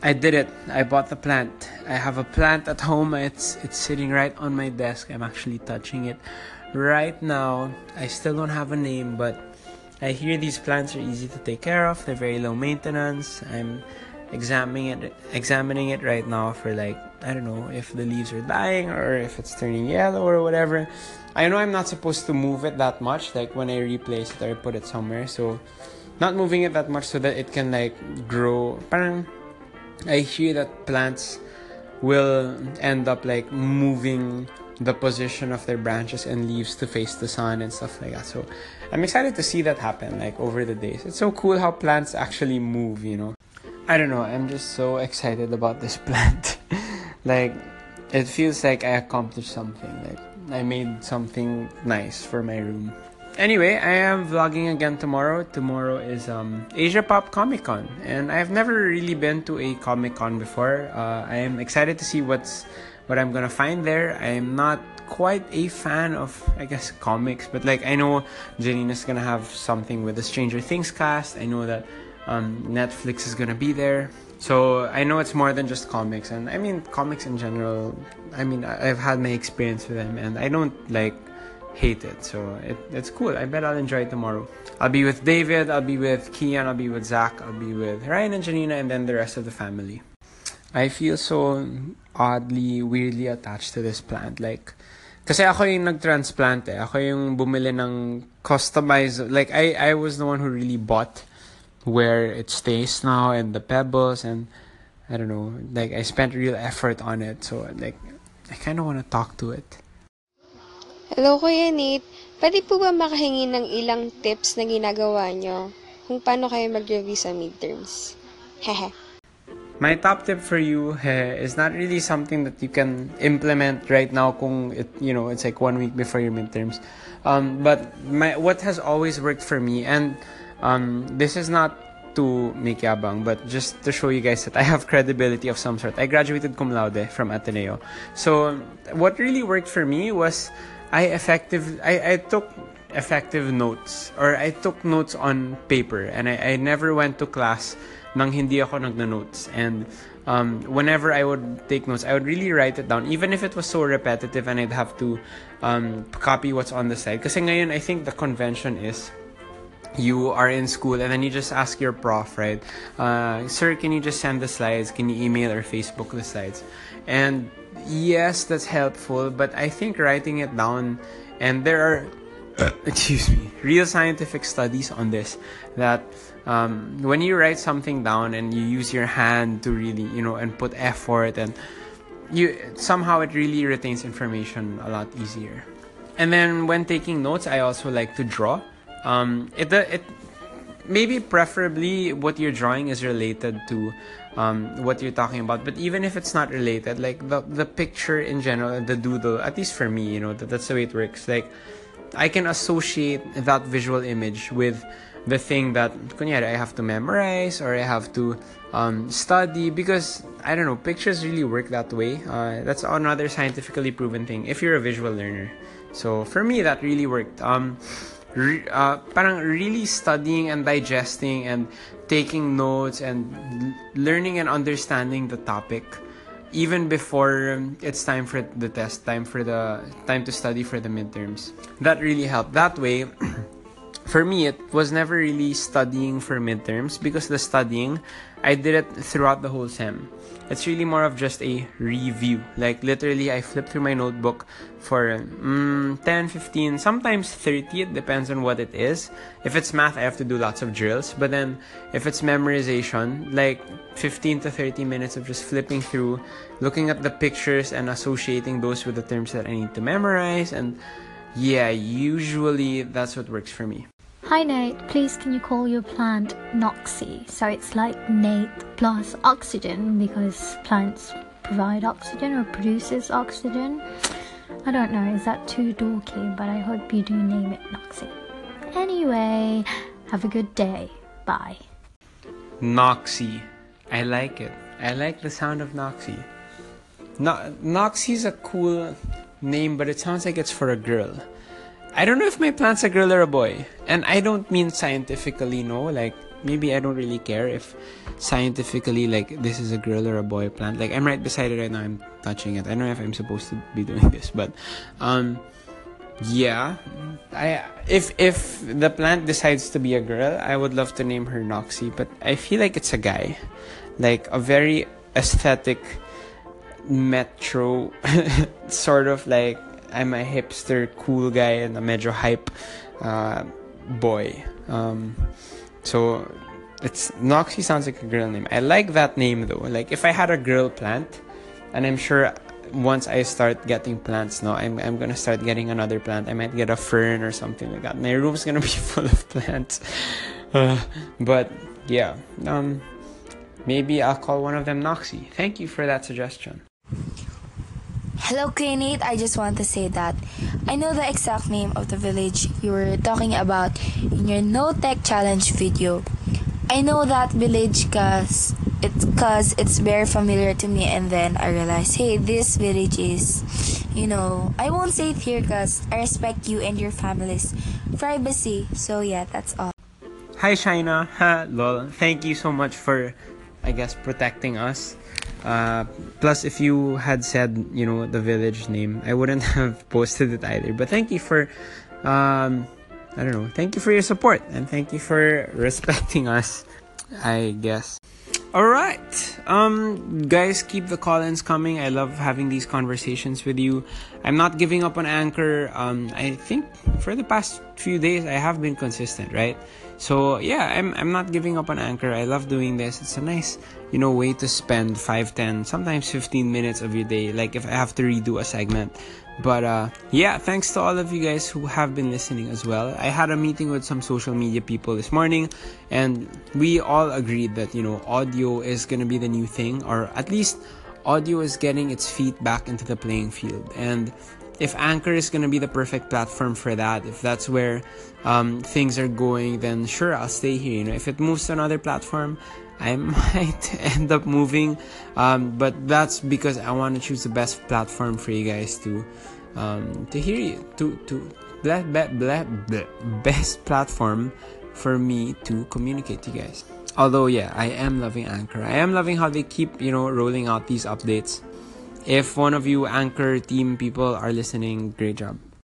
I did it. I bought the plant. I have a plant at home. It's it's sitting right on my desk. I'm actually touching it right now. I still don't have a name, but I hear these plants are easy to take care of. They're very low maintenance. I'm examining it examining it right now for like I don't know if the leaves are dying or if it's turning yellow or whatever. I know I'm not supposed to move it that much like when I replace it or put it somewhere. So not moving it that much so that it can like grow. Parang I hear that plants will end up like moving the position of their branches and leaves to face the sun and stuff like that. So I'm excited to see that happen like over the days. It's so cool how plants actually move, you know. I don't know, I'm just so excited about this plant. like it feels like I accomplished something. Like I made something nice for my room. Anyway, I am vlogging again tomorrow. Tomorrow is um, Asia Pop Comic Con, and I've never really been to a Comic Con before. Uh, I am excited to see what's what I'm gonna find there. I am not quite a fan of, I guess, comics, but like I know Janina's gonna have something with the Stranger Things cast. I know that um, Netflix is gonna be there. So I know it's more than just comics, and I mean comics in general. I mean I've had my experience with them, and I don't like hate it. So it, it's cool. I bet I'll enjoy it tomorrow. I'll be with David. I'll be with Kian. I'll be with Zach. I'll be with Ryan and Janina, and then the rest of the family. I feel so oddly, weirdly attached to this plant. Like, kasi ako yung nag-transplant eh. Ako yung bumili ng customized, like, I, I was the one who really bought where it stays now and the pebbles and I don't know, like I spent real effort on it. So like I kind of want to talk to it. Hello Kuya Nate, pwede po ba makahingi ng ilang tips na ginagawa nyo kung paano kayo mag-review sa midterms? Hehe. My top tip for you eh, is not really something that you can implement right now kung it, you know, it's like one week before your midterms. Um, but my, what has always worked for me and um, this is not to make yabang, but just to show you guys that I have credibility of some sort. I graduated cum laude from Ateneo. So what really worked for me was I effective I, I took effective notes or I took notes on paper and I, I never went to class nang hindi ako nagna-notes and um, whenever I would take notes, I would really write it down, even if it was so repetitive and I'd have to um, copy what's on the side. Kasi ngayon, I think the convention is you are in school and then you just ask your prof, right? Uh, Sir, can you just send the slides? Can you email or Facebook the slides? And yes, that's helpful, but I think writing it down, and there are, excuse me, real scientific studies on this that um, when you write something down and you use your hand to really, you know, and put effort and you somehow it really retains information a lot easier. And then when taking notes, I also like to draw um, it it maybe preferably what you're drawing is related to um, what you're talking about but even if it's not related like the, the picture in general the doodle at least for me you know that, that's the way it works. Like i can associate that visual image with the thing that kunyari, i have to memorize or i have to um, study because i don't know pictures really work that way. Uh, that's another scientifically proven thing if you're a visual learner. So for me that really worked. Um, re, uh, parang really studying and digesting and taking notes and learning and understanding the topic. Even before um, it's time for the test time for the time to study for the midterms. That really helped. That way for me it was never really studying for midterms because the studying i did it throughout the whole sem it's really more of just a review. Like literally, I flip through my notebook for mm, 10, 15, sometimes 30. It depends on what it is. If it's math, I have to do lots of drills. But then if it's memorization, like 15 to 30 minutes of just flipping through, looking at the pictures and associating those with the terms that I need to memorize. And yeah, usually that's what works for me. Hi Nate, please can you call your plant Noxy? So it's like Nate plus oxygen because plants provide oxygen or produces oxygen. I don't know, is that too dorky? But I hope you do name it Noxy. Anyway, have a good day. Bye. Noxy. I like it. I like the sound of Noxy. No- Noxy is a cool name, but it sounds like it's for a girl. I don't know if my plant's a girl or a boy. And I don't mean scientifically, no. Like, maybe I don't really care if scientifically like this is a girl or a boy plant. Like I'm right beside it right now. I'm touching it. I don't know if I'm supposed to be doing this, but um, yeah. I if if the plant decides to be a girl, I would love to name her Noxie, but I feel like it's a guy, like a very aesthetic metro sort of like I'm a hipster cool guy and a major hype uh, boy. Um, so it's Noxie sounds like a girl name. I like that name though. Like if I had a girl plant, and I'm sure once I start getting plants now, I'm I'm gonna start getting another plant. I might get a fern or something like that. My room's gonna be full of plants. Uh, but yeah, um, maybe I'll call one of them Noxie. Thank you for that suggestion. Hello, Nate. I just want to say that I know the exact name of the village you were talking about in your No Tech Challenge video. I know that village cause it's cause it's very familiar to me and then I realized hey this village is you know I won't say it here cause I respect you and your family's privacy. So yeah, that's all. Hi China. Ha, lol. Thank you so much for I guess protecting us. Uh, plus, if you had said, you know, the village name, I wouldn't have posted it either. But thank you for, um, I don't know, thank you for your support and thank you for respecting us, I guess. All right. Um, guys, keep the call ins coming. I love having these conversations with you. I'm not giving up on Anchor. Um, I think for the past few days, I have been consistent, right? So yeah, I'm I'm not giving up on Anchor. I love doing this. It's a nice, you know, way to spend 5, 10, sometimes 15 minutes of your day. Like if I have to redo a segment. But uh, yeah, thanks to all of you guys who have been listening as well. I had a meeting with some social media people this morning, and we all agreed that you know audio is gonna be the new thing, or at least audio is getting its feet back into the playing field. And if Anchor is going to be the perfect platform for that, if that's where um, things are going, then sure, I'll stay here. You know, if it moves to another platform, I might end up moving. Um, but that's because I want to choose the best platform for you guys to um, to hear you to to ble- ble- ble- best platform for me to communicate to you guys. Although yeah, I am loving Anchor. I am loving how they keep you know rolling out these updates if one of you anchor team people are listening, great job.